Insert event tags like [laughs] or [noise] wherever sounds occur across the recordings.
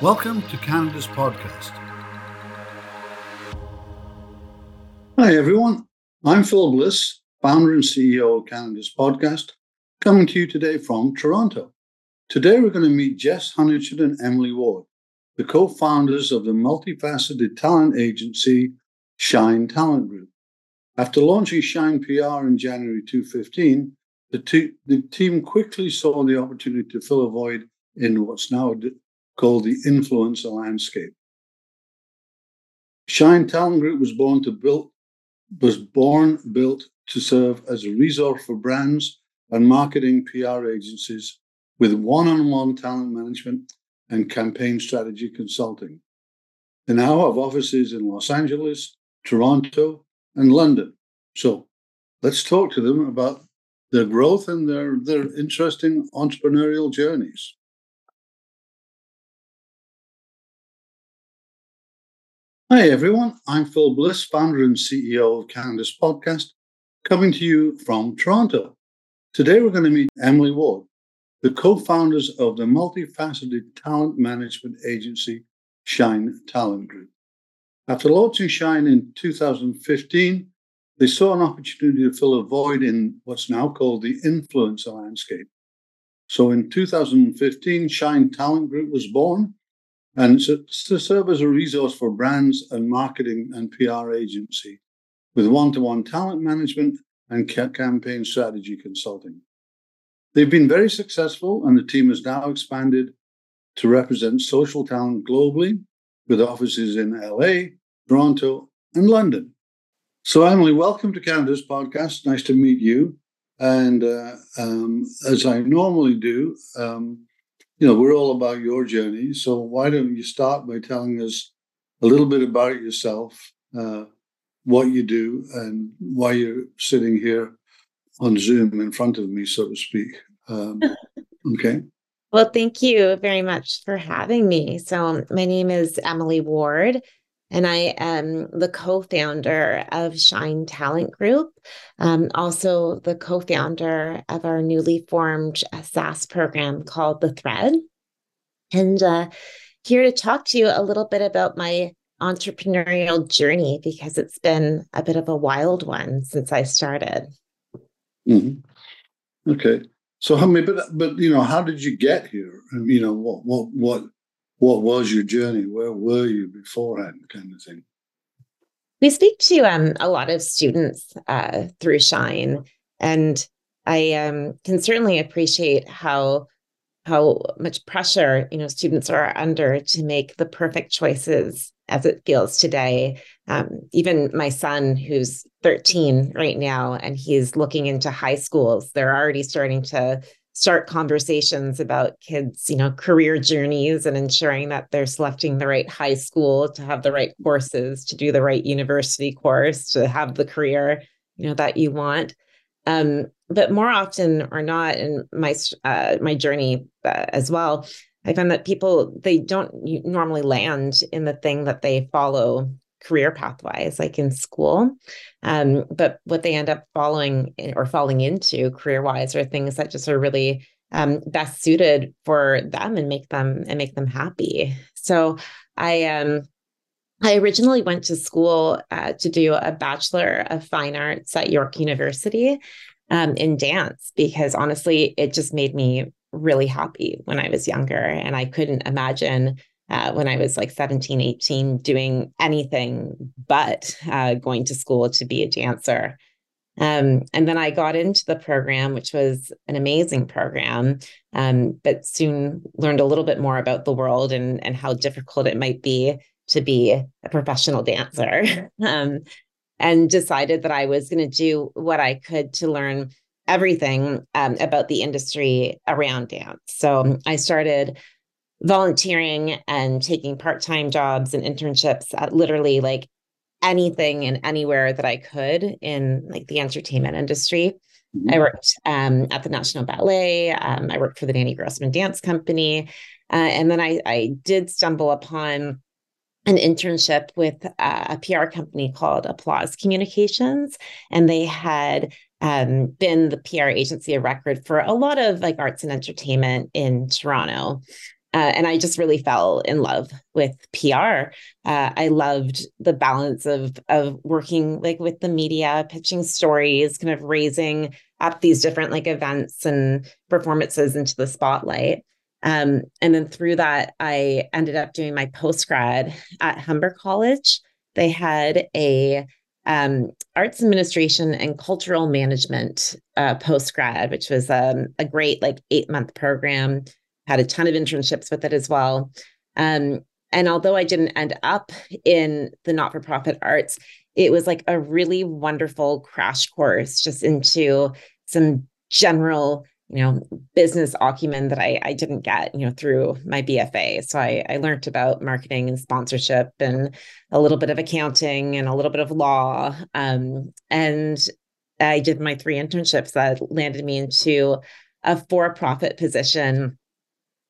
Welcome to Canada's podcast. Hi, everyone. I'm Phil Bliss, founder and CEO of Canada's podcast, coming to you today from Toronto. Today, we're going to meet Jess Huntington and Emily Ward, the co founders of the multifaceted talent agency Shine Talent Group. After launching Shine PR in January 2015, the, the team quickly saw the opportunity to fill a void in what's now called the influencer landscape. Shine Talent Group was born to build was born built to serve as a resource for brands and marketing PR agencies with one-on-one talent management and campaign strategy consulting. They now have offices in Los Angeles, Toronto, and London. So let's talk to them about their growth and their, their interesting entrepreneurial journeys. Hi, everyone. I'm Phil Bliss, founder and CEO of Canada's podcast, coming to you from Toronto. Today, we're going to meet Emily Ward, the co founders of the multifaceted talent management agency Shine Talent Group. After launching Shine in 2015, they saw an opportunity to fill a void in what's now called the influencer landscape. So in 2015, Shine Talent Group was born and to serve as a resource for brands and marketing and PR agency with one to one talent management and campaign strategy consulting. They've been very successful, and the team has now expanded to represent social talent globally with offices in LA, Toronto, and London. So, Emily, welcome to Canada's podcast. Nice to meet you. And uh, um, as I normally do, um, you know, we're all about your journey. So why don't you start by telling us a little bit about yourself, uh, what you do, and why you're sitting here on Zoom in front of me, so to speak. Um, [laughs] okay. Well, thank you very much for having me. So, my name is Emily Ward and I am the co founder of Shine Talent Group, um, also the co founder of our newly formed uh, SaaS program called The Thread. And uh, here to talk to you a little bit about my entrepreneurial journey because it's been a bit of a wild one since I started. Mm-hmm. Okay. So how many, but, but, you know, how did you get here? You know, what, what, what, what was your journey? Where were you beforehand, kind of thing? We speak to um, a lot of students uh, through Shine, and I um, can certainly appreciate how how much pressure you know students are under to make the perfect choices as it feels today. Um, even my son, who's 13 right now, and he's looking into high schools, they're already starting to start conversations about kids, you know, career journeys and ensuring that they're selecting the right high school to have the right courses, to do the right university course, to have the career, you know, that you want. Um, but more often or not, in my uh, my journey uh, as well, I find that people they don't normally land in the thing that they follow career pathwise, like in school. Um, but what they end up following or falling into career wise are things that just are really um, best suited for them and make them and make them happy. So I um I originally went to school uh, to do a bachelor of fine arts at York University um, in dance because honestly, it just made me really happy when I was younger, and I couldn't imagine uh, when I was like 17, 18, doing anything but uh, going to school to be a dancer. Um, and then I got into the program, which was an amazing program, um, but soon learned a little bit more about the world and, and how difficult it might be to be a professional dancer. [laughs] um, and decided that I was going to do what I could to learn everything um, about the industry around dance. So I started volunteering and taking part-time jobs and internships at literally like anything and anywhere that I could in like the entertainment industry. Mm-hmm. I worked um, at the National Ballet. Um, I worked for the Danny Grossman Dance Company, uh, and then I, I did stumble upon an internship with uh, a PR company called Applause Communications, and they had um, been the PR agency of record for a lot of like arts and entertainment in Toronto. Uh, and I just really fell in love with PR. Uh, I loved the balance of of working like with the media, pitching stories, kind of raising up these different like events and performances into the spotlight. Um, and then through that, I ended up doing my post grad at Humber College. They had a um, arts administration and cultural management uh, post grad, which was um, a great like eight month program had a ton of internships with it as well. Um, and although I didn't end up in the not for profit arts, it was like a really wonderful crash course just into some general you know business acumen that I, I didn't get you know through my bfa so I, I learned about marketing and sponsorship and a little bit of accounting and a little bit of law. Um, and i did my three internships that landed me into a for-profit position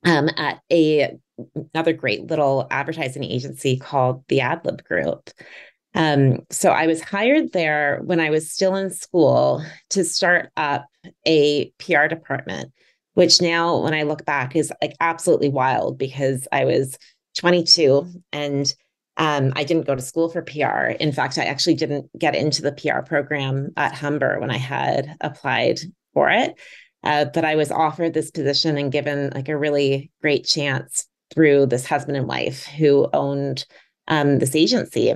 um, at a another great little advertising agency called the AdLib Group. Um, so I was hired there when I was still in school to start up a PR department, which now, when I look back, is like absolutely wild because I was 22 and um, I didn't go to school for PR. In fact, I actually didn't get into the PR program at Humber when I had applied for it. Uh, but I was offered this position and given like a really great chance through this husband and wife who owned um, this agency.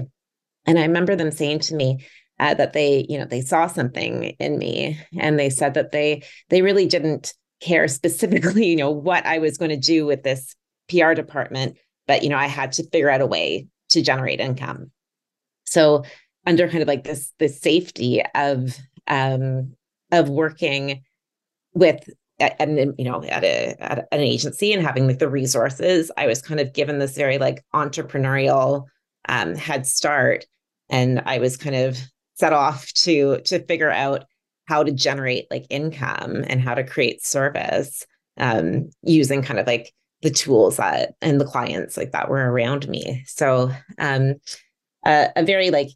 And I remember them saying to me uh, that they, you know, they saw something in me, and they said that they they really didn't care specifically, you know, what I was going to do with this PR department, but you know, I had to figure out a way to generate income. So under kind of like this this safety of um, of working with and you know at a at an agency and having like the resources i was kind of given this very like entrepreneurial um head start. And i was kind of set off to to figure out how to generate like income and how to create service um using kind of like the tools that and the clients like that were around me. So um a, a very like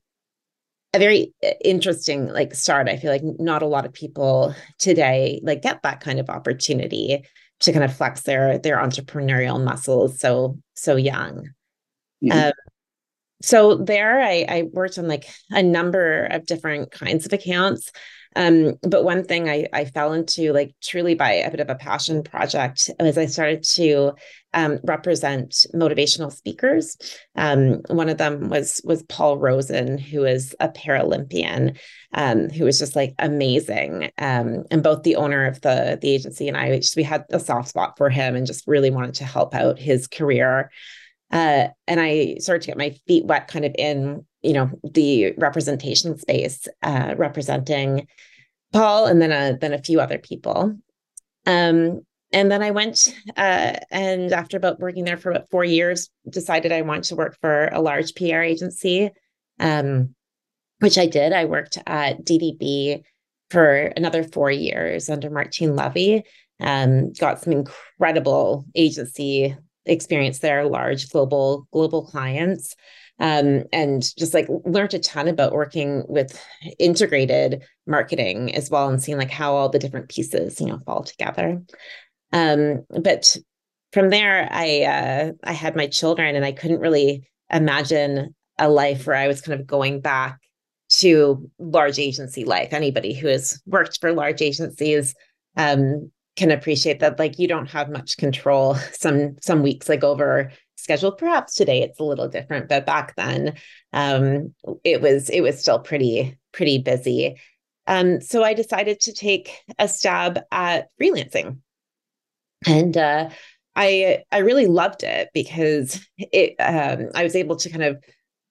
a very uh, interesting like start. I feel like not a lot of people today like get that kind of opportunity to kind of flex their their entrepreneurial muscles so so young. Mm-hmm. Um, so there I, I worked on like a number of different kinds of accounts um, but one thing I, I fell into, like truly by a bit of a passion project, was I started to um, represent motivational speakers. Um, one of them was was Paul Rosen, who is a Paralympian, um, who was just like amazing. Um, and both the owner of the the agency and I, just we had a soft spot for him, and just really wanted to help out his career. Uh, and I started to get my feet wet, kind of in you know the representation space uh, representing Paul and then a then a few other people. Um, and then I went uh, and after about working there for about four years, decided I wanted to work for a large PR agency, um, which I did. I worked at DDB for another four years under Martine Levy. Um, got some incredible agency experience there, large global global clients. Um, and just like learned a ton about working with integrated marketing as well and seeing like how all the different pieces you know fall together. Um, but from there i uh, i had my children and i couldn't really imagine a life where i was kind of going back to large agency life. Anybody who has worked for large agencies um, can appreciate that like you don't have much control [laughs] some some weeks like over schedule. Perhaps today it's a little different but back then um, it was it was still pretty pretty busy. Um, so i decided to take a stab at freelancing. And uh, i i really loved it because it um, i was able to kind of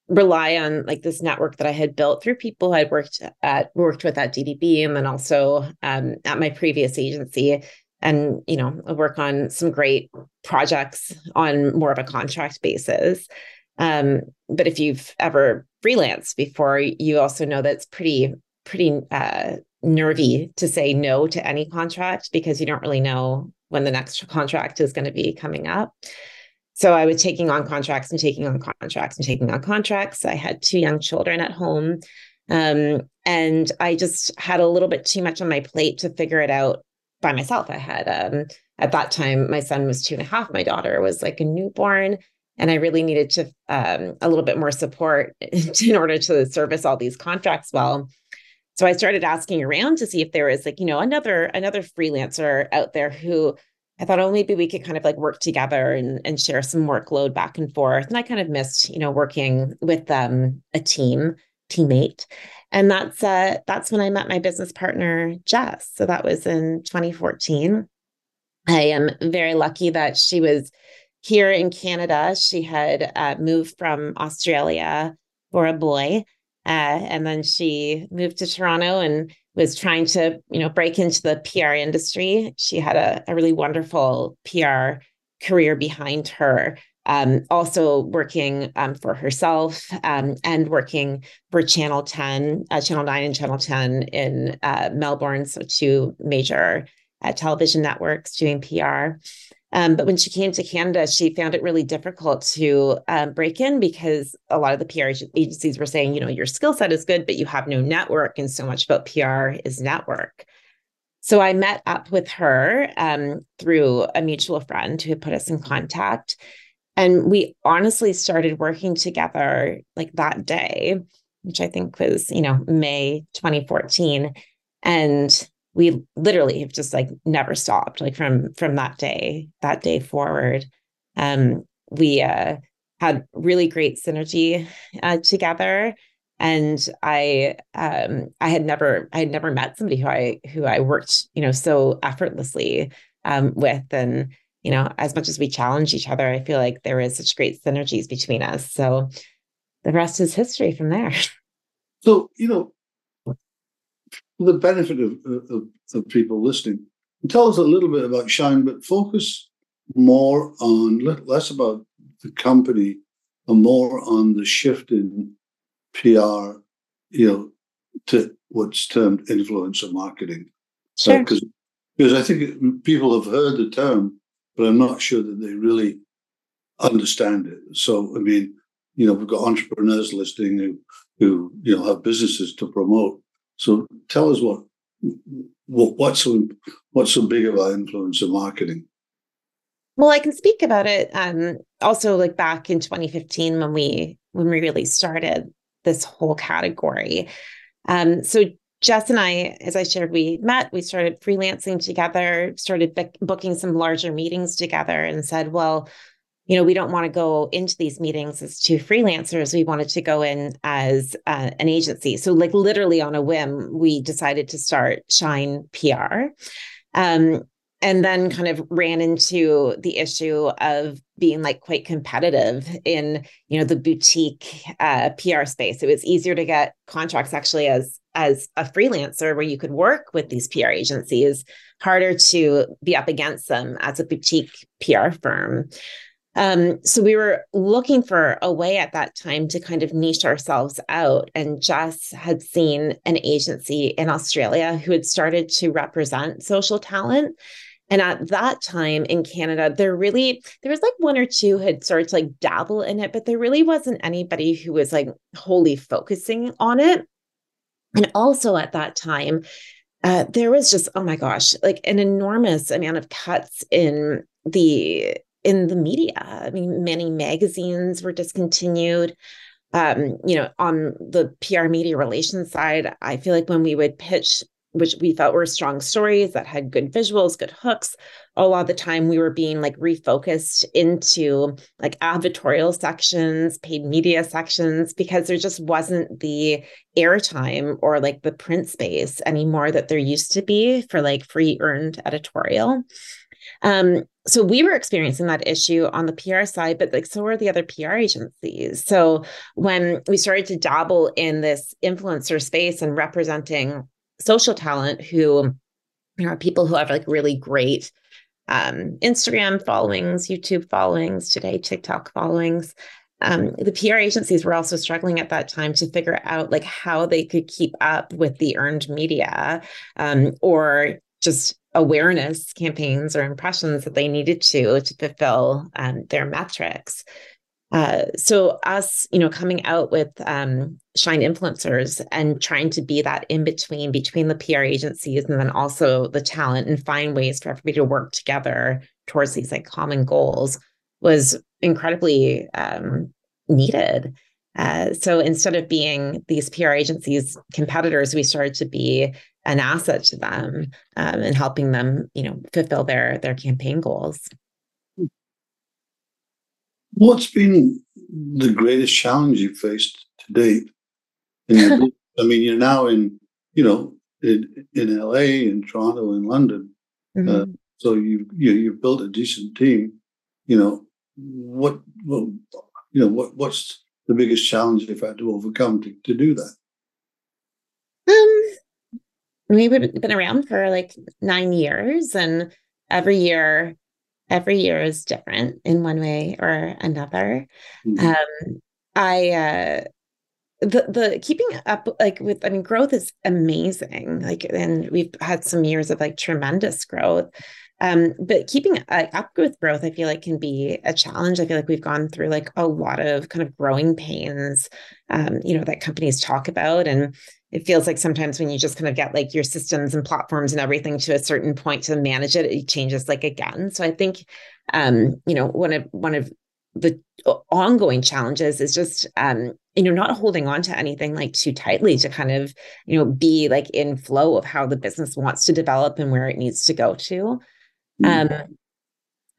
rely on like this network that I had built through people I'd worked at worked with at DDB and then also um, at my previous agency and you know work on some great projects on more of a contract basis. Um, but if you've ever freelanced before you also know that it's pretty pretty uh, nervy to say no to any contract because you don't really know when the next contract is going to be coming up so I was taking on contracts and taking on contracts and taking on contracts. I had two young children at home. Um, and I just had a little bit too much on my plate to figure it out by myself. I had um, at that time, my son was two and a half. My daughter was like a newborn. And I really needed to um, a little bit more support [laughs] in order to service all these contracts well. So I started asking around to see if there was like, you know, another another freelancer out there who I thought, oh, maybe we could kind of like work together and, and share some workload back and forth. And I kind of missed, you know, working with um, a team, teammate. And that's uh, that's when I met my business partner, Jess. So that was in 2014. I am very lucky that she was here in Canada. She had uh, moved from Australia for a boy. Uh, and then she moved to Toronto and was trying to, you know, break into the PR industry. She had a, a really wonderful PR career behind her. Um, also working um, for herself um, and working for Channel 10, uh, Channel 9 and Channel 10 in uh, Melbourne, so two major uh, television networks doing PR. Um, but when she came to Canada, she found it really difficult to um, break in because a lot of the PR agencies were saying, you know, your skill set is good, but you have no network. And so much about PR is network. So I met up with her um, through a mutual friend who put us in contact. And we honestly started working together like that day, which I think was, you know, May 2014. And we literally have just like never stopped like from from that day that day forward. Um we uh had really great synergy uh, together. And i um i had never i had never met somebody who i who i worked you know so effortlessly um with. And you know as much as we challenge each other i feel like there is such great synergies between us. So the rest is history from there. [laughs] So you know for the benefit of, of, of people listening, tell us a little bit about Shine, but focus more on less about the company and more on the shift in PR, you know, to what's termed influencer marketing. Sure. Because because I think people have heard the term, but I'm not sure that they really understand it. So I mean, you know, we've got entrepreneurs listening who who you know have businesses to promote, so tell us what, what what's so what's so big about influencer marketing. Well, I can speak about it. Um, also, like back in 2015 when we when we really started this whole category. Um, so Jess and I, as I shared, we met, we started freelancing together, started booking some larger meetings together, and said, well, you know, we don't want to go into these meetings as two freelancers. We wanted to go in as uh, an agency. So, like, literally on a whim, we decided to start Shine PR. Um, and then kind of ran into the issue of being like quite competitive in you know the boutique uh, PR space. It was easier to get contracts actually as as a freelancer where you could work with these PR agencies, harder to be up against them as a boutique PR firm. Um, so we were looking for a way at that time to kind of niche ourselves out. And Jess had seen an agency in Australia who had started to represent social talent. And at that time in Canada, there really, there was like one or two had started to like dabble in it, but there really wasn't anybody who was like wholly focusing on it. And also at that time, uh, there was just, oh my gosh, like an enormous amount of cuts in the in the media. I mean, many magazines were discontinued. Um, you know, on the PR media relations side, I feel like when we would pitch, which we felt were strong stories that had good visuals, good hooks, a lot of the time we were being like refocused into like advertorial sections, paid media sections, because there just wasn't the airtime or like the print space anymore that there used to be for like free earned editorial. Um, so we were experiencing that issue on the PR side, but like so were the other PR agencies. So when we started to dabble in this influencer space and representing social talent who you know, people who have like really great um, Instagram followings, YouTube followings, today TikTok followings. Um, the PR agencies were also struggling at that time to figure out like how they could keep up with the earned media um, or just awareness campaigns or impressions that they needed to to fulfill um, their metrics. Uh, so us, you know, coming out with um, Shine influencers and trying to be that in between between the PR agencies and then also the talent and find ways for everybody to work together towards these like common goals was incredibly um, needed. Uh, so instead of being these PR agencies competitors, we started to be an asset to them um, and helping them, you know, fulfill their their campaign goals. What's been the greatest challenge you faced to date? [laughs] I mean, you're now in, you know, in, in LA, in Toronto, in London. Uh, mm-hmm. Uh, so you, you you've built a decent team. You know, what, what you know, what what's the biggest challenge you've had to overcome to, to do that? We've been around for like nine years, and every year every year is different in one way or another. Mm-hmm. Um, I uh, the the keeping up like with I mean growth is amazing. Like and we've had some years of like tremendous growth. Um, but keeping uh, up with growth, I feel like can be a challenge. I feel like we've gone through like a lot of kind of growing pains, um, you know, that companies talk about. And it feels like sometimes when you just kind of get like your systems and platforms and everything to a certain point to manage it, it changes like again. So I think, um, you know, one of one of the ongoing challenges is just um, you know not holding on to anything like too tightly to kind of you know be like in flow of how the business wants to develop and where it needs to go to Mm-hmm. Um,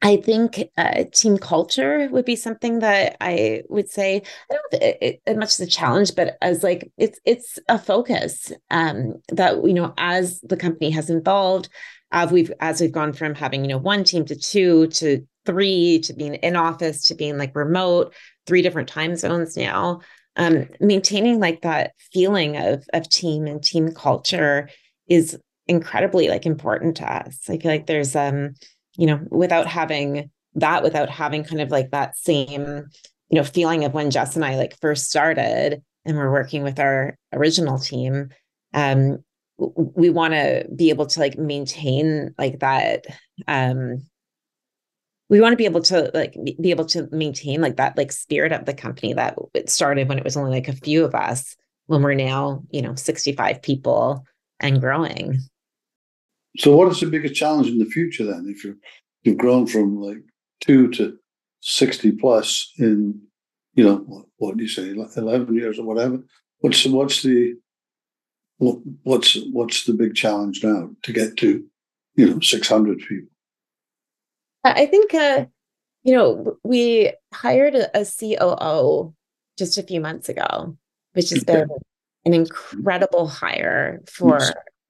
I think uh, team culture would be something that I would say. I don't know it, it, much as a challenge, but as like it's it's a focus um, that you know as the company has evolved, as we've as we've gone from having you know one team to two to three to being in office to being like remote, three different time zones now. Um, maintaining like that feeling of of team and team culture is incredibly like important to us. I feel like there's um, you know, without having that, without having kind of like that same, you know, feeling of when Jess and I like first started and we're working with our original team, um, we want to be able to like maintain like that um we want to be able to like be able to maintain like that like spirit of the company that it started when it was only like a few of us when we're now you know 65 people and growing so, what is the biggest challenge in the future then? If you you've grown from like two to sixty plus in, you know, what, what do you say, eleven years or whatever? What's what's the what, what's what's the big challenge now to get to, you know, six hundred people? I think, uh, you know, we hired a, a COO just a few months ago, which has been an incredible hire for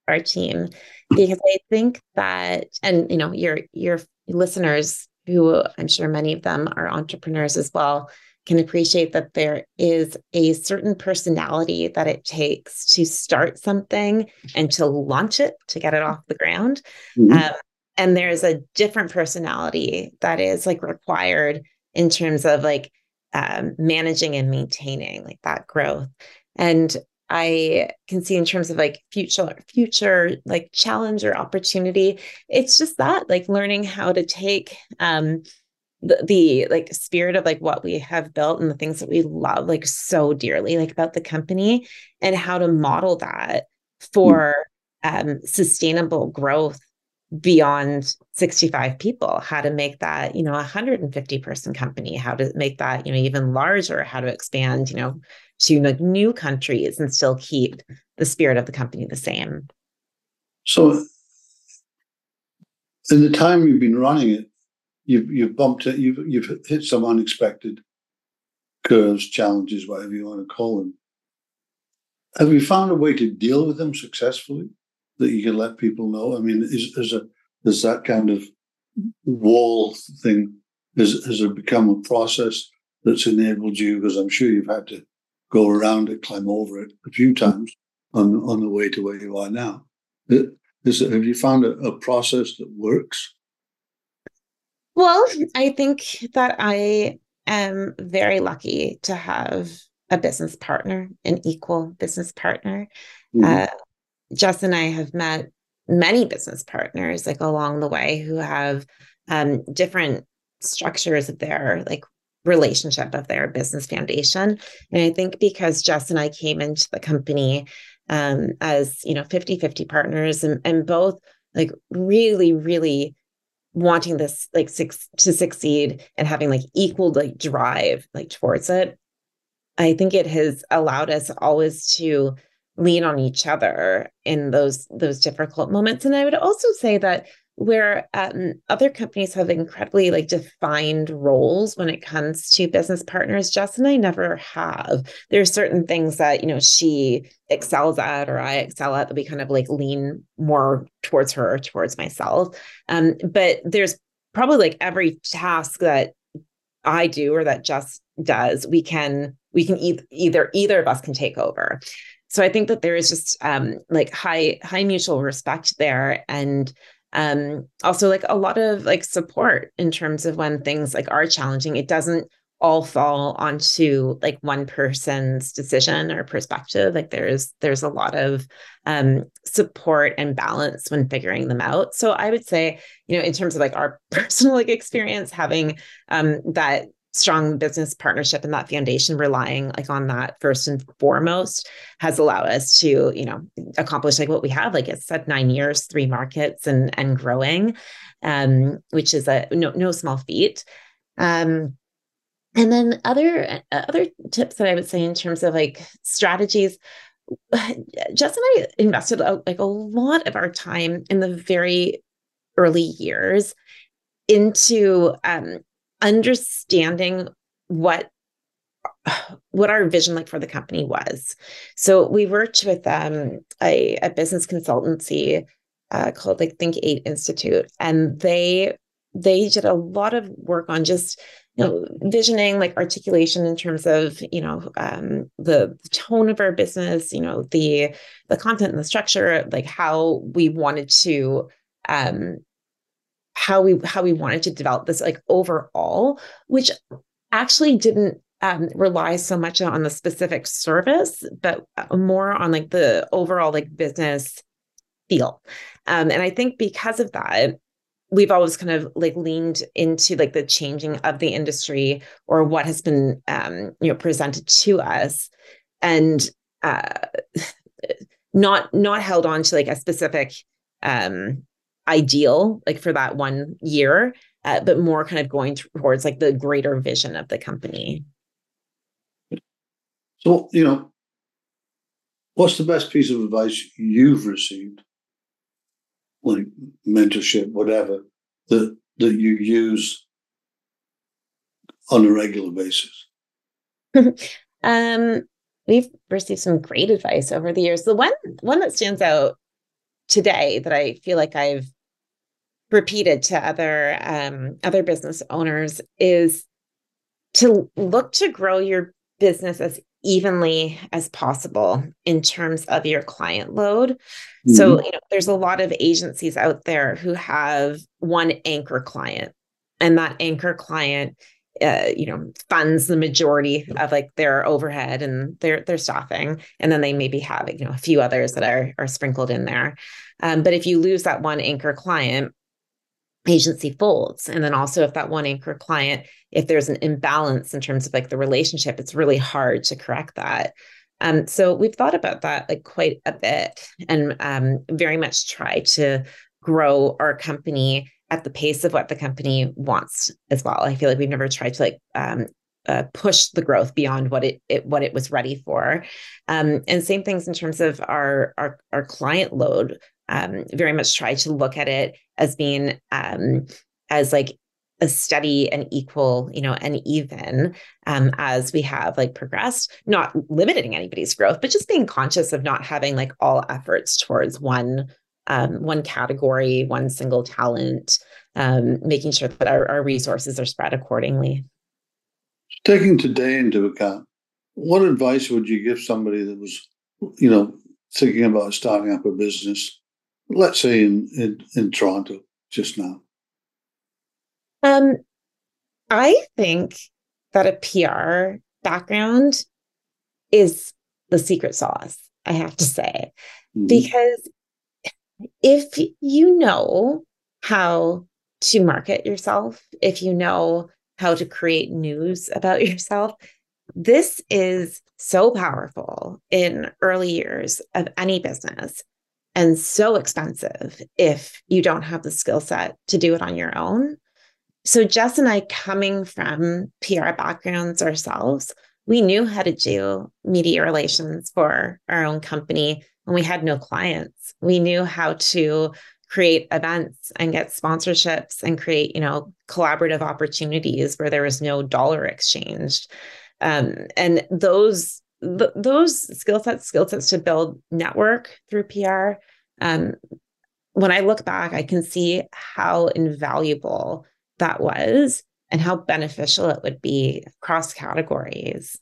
our team because I think that, and you know, your your listeners, who I'm sure many of them are entrepreneurs as well, can appreciate that there is a certain personality that it takes to start something and to launch it to get it off the ground. Mm-hmm. Um, and there's a different personality that is like required in terms of like um, managing and maintaining like that growth. And I can see in terms of like future future like challenge or opportunity. It's just that like learning how to take um the, the like spirit of like what we have built and the things that we love like so dearly like about the company and how to model that for mm. um sustainable growth beyond 65 people how to make that you know a 150 person company how to make that you know even larger how to expand you know to like new countries and still keep the spirit of the company the same. So, in the time you've been running it, you've you've bumped it, you've you've hit some unexpected curves, challenges, whatever you want to call them. Have you found a way to deal with them successfully that you can let people know? I mean, is is a is that kind of wall thing has has it become a process that's enabled you? Because I'm sure you've had to go around it, climb over it a few times on, on the way to where you are now. Is, have you found a, a process that works? Well, I think that I am very lucky to have a business partner, an equal business partner. Mm-hmm. Uh, Jess and I have met many business partners like along the way who have um, different structures of their like relationship of their business foundation. And I think because Jess and I came into the company um, as, you know, 50 50 partners and, and both like really, really wanting this like six, to succeed and having like equal like drive like towards it. I think it has allowed us always to lean on each other in those those difficult moments. And I would also say that where um, other companies have incredibly like defined roles when it comes to business partners jess and i never have. There's certain things that you know she excels at or i excel at that we kind of like lean more towards her or towards myself. Um, but there's probably like every task that i do or that jess does we can we can e- either either of us can take over so i think that there is just um, like high high mutual respect there and um also like a lot of like support in terms of when things like are challenging. It doesn't all fall onto like one person's decision or perspective. Like there's there's a lot of um support and balance when figuring them out. So i would say you know in terms of like our [laughs] personal like experience having um that strong business partnership and that foundation relying like on that first and foremost has allowed us to you know accomplish like what we have like it's said nine years three markets and and growing um which is a no no small feat. Um and then other other tips that i would say in terms of like strategies [sighs] Jess and I invested a, like a lot of our time in the very early years into um, understanding what what our vision like for the company was. So we worked with um, a, a business consultancy uh, called like Think Eight Institute, and they they did a lot of work on just you know visioning like articulation in terms of you know um, the, the tone of our business you know the the content and the structure like how we wanted to um, how we how we wanted to develop this like overall which actually didn't um, rely so much on the specific service but more on like the overall like business feel. Um, and i think because of that we've always kind of like leaned into like the changing of the industry or what has been um, you know presented to us and uh, [laughs] not not held on to like a specific um ideal like for that one year uh, but more kind of going towards like the greater vision of the company. So you know what's the best piece of advice you've received like mentorship whatever that that you use on a regular basis? [laughs] Um we've received some great advice over the years. The one one that stands out today that i feel like i've repeated to other um, other business owners is to look to grow your business as evenly as possible in terms of your client load. Mm-hmm. So, you know, there's a lot of agencies out there who have one anchor client, and that anchor client, uh, you know, funds the majority of like their overhead and their their staffing, and then they maybe have you know a few others that are are sprinkled in there. Um, but if you lose that one anchor client, agency folds. And then also if that one anchor client if there's an imbalance in terms of like the relationship it's really hard to correct that. Um, so we've thought about that like quite a bit and um, very much try to grow our company at the pace of what the company wants as well. I feel like we've never tried to like um, uh, push the growth beyond what it, it, what it was ready for. Um, and same things in terms of our our, our client load um, very much try to look at it as being um, as like a steady and equal, you know, and even um, as we have like progressed, not limiting anybody's growth, but just being conscious of not having like all efforts towards one um, one category, one single talent, um, making sure that our, our resources are spread accordingly. Taking today into account, what advice would you give somebody that was, you know, thinking about starting up a business let's say in, in, in Toronto just now? Um, I think that a PR background is the secret sauce, I have to say, mm-hmm. because if you know how to market yourself, if you know how to create news about [laughs] yourself. This is so powerful in early years of any business and so expensive if you don't have the skill set to do it on your own. So, Jess and I, coming from PR backgrounds ourselves, we knew how to do media relations for our own company when we had no clients. We knew how to create events and get sponsorships and create, you know, collaborative opportunities where there was no dollar exchanged. Um, and those th- those skill sets, skill sets to build network through PR. Um, when I look back, I can see how invaluable that was and how beneficial it would be across categories.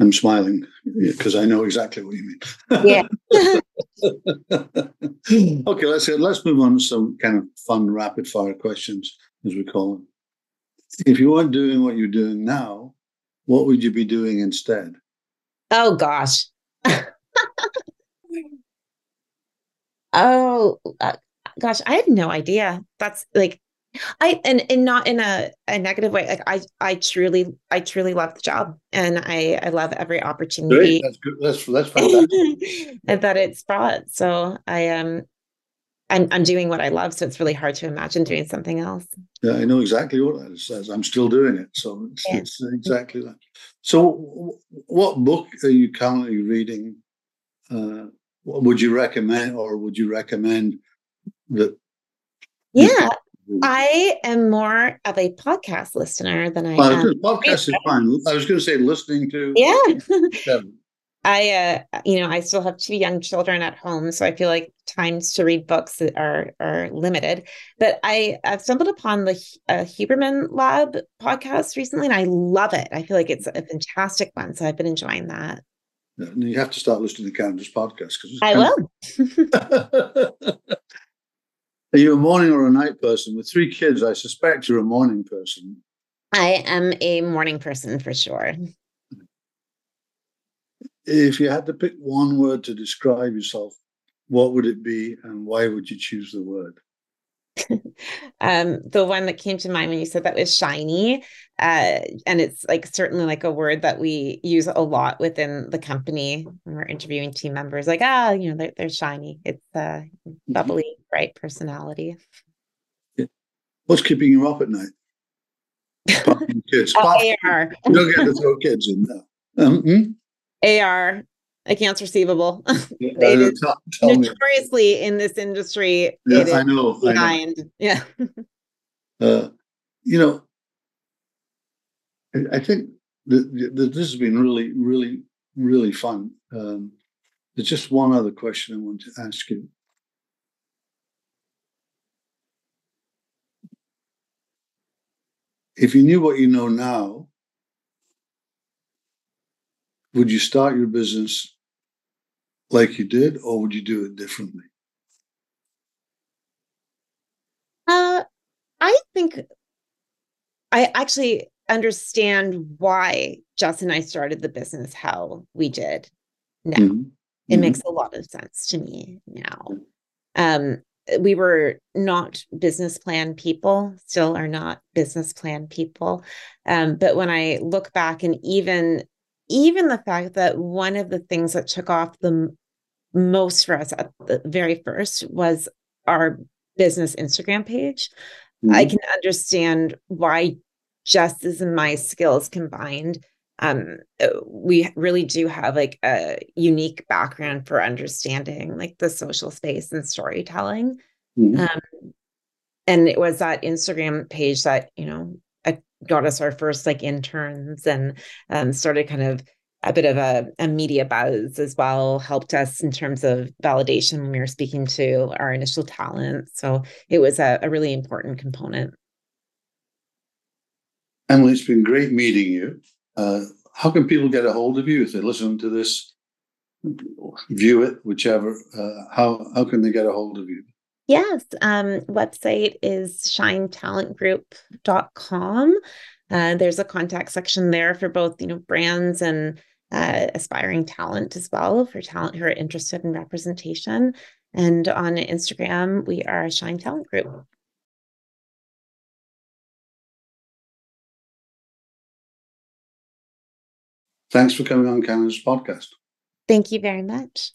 I'm smiling because I know exactly what you mean. Yeah. [laughs] [laughs] okay, let's let's move on to some kind of fun rapid fire questions, as we call them. If you weren't doing what you're doing now, what would you be doing instead? Oh gosh. oh uh, gosh, I have no idea. That's like I and and not in a, a negative way. Like I I truly I truly love the job and I I love every opportunity. Great. That's good. That's that's fantastic. [laughs] that it's brought. So I um I'm I'm doing what I love. So it's really hard to imagine doing something else. Yeah, I know exactly what that says. I'm still doing it. So it's, yeah. it's exactly that. So what book are you currently reading? Uh, what would you recommend or would you recommend that yeah I am more of a podcast listener than I well, am. Podcast is fine. I was going to say listening to. Yeah. [laughs] I, uh, you know, I still have two young children at home, so I feel like times to read books are are limited. But I I've stumbled upon the uh, Huberman Lab podcast recently, and I love it. I feel like it's a fantastic one, so I've been enjoying that. Yeah, you have to start listening to Canada's podcast because I will. [laughs] Are you a morning or a night person? With three kids, I suspect you're a morning person. I am a morning person for sure. If you had to pick one word to describe yourself, what would it be and why would you choose the word? [laughs] um, the one that came to mind when you said that was shiny. Uh, and it's like certainly like a word that we use a lot within the company when we're interviewing team members, like, ah, you know, they're, they're shiny. It's a uh, mm-hmm. bubbly, mm-hmm. bright personality. Yeah. What's keeping you up at night? [laughs] kids. oh. You don't get to throw kids in there. Um, hmm? AR accounts receivable. [laughs] Yeah, it is tell, tell notoriously me. in this industry. Yeah, I know. Behind. I know. Yeah. uh, you know, I, I think that, that, this has been really, really, really fun. Um, there's just one other question I want to ask you. If you knew what you know now, would you start your business like you did, or would you do it differently? Uh, I think I actually understand why Jess and I started the business how we did now. Mm-hmm. It mm-hmm. makes a lot of sense to me now. Um, we were not business plan people, still are not business plan people. Um, but when I look back and even even the fact that one of the things that took off the most for us at the very first was our business Instagram page. Mm-hmm. I can understand why just as my skills combined. Um, uh, we really do have like a unique background for understanding like the social space and storytelling. Mm-hmm. Um, and it was that Instagram page that, you know, got us our first like interns and um, started kind of a bit of a, a, media buzz as well helped us in terms of validation when we were speaking to our initial talent. So it was a, a really important component. Emily, it's been great meeting you. Uh, how can people get a hold of you if they listen to this, view it, whichever? Uh, how how can they get a hold of you? Yes, um, website is shinetalentgroup.com. Uh, there's a contact section there for both, you know, brands and uh, aspiring talent as well for talent who are interested in representation. And on Instagram, we are Shine Talent Group. Thanks for coming on Canada's podcast. Thank you very much.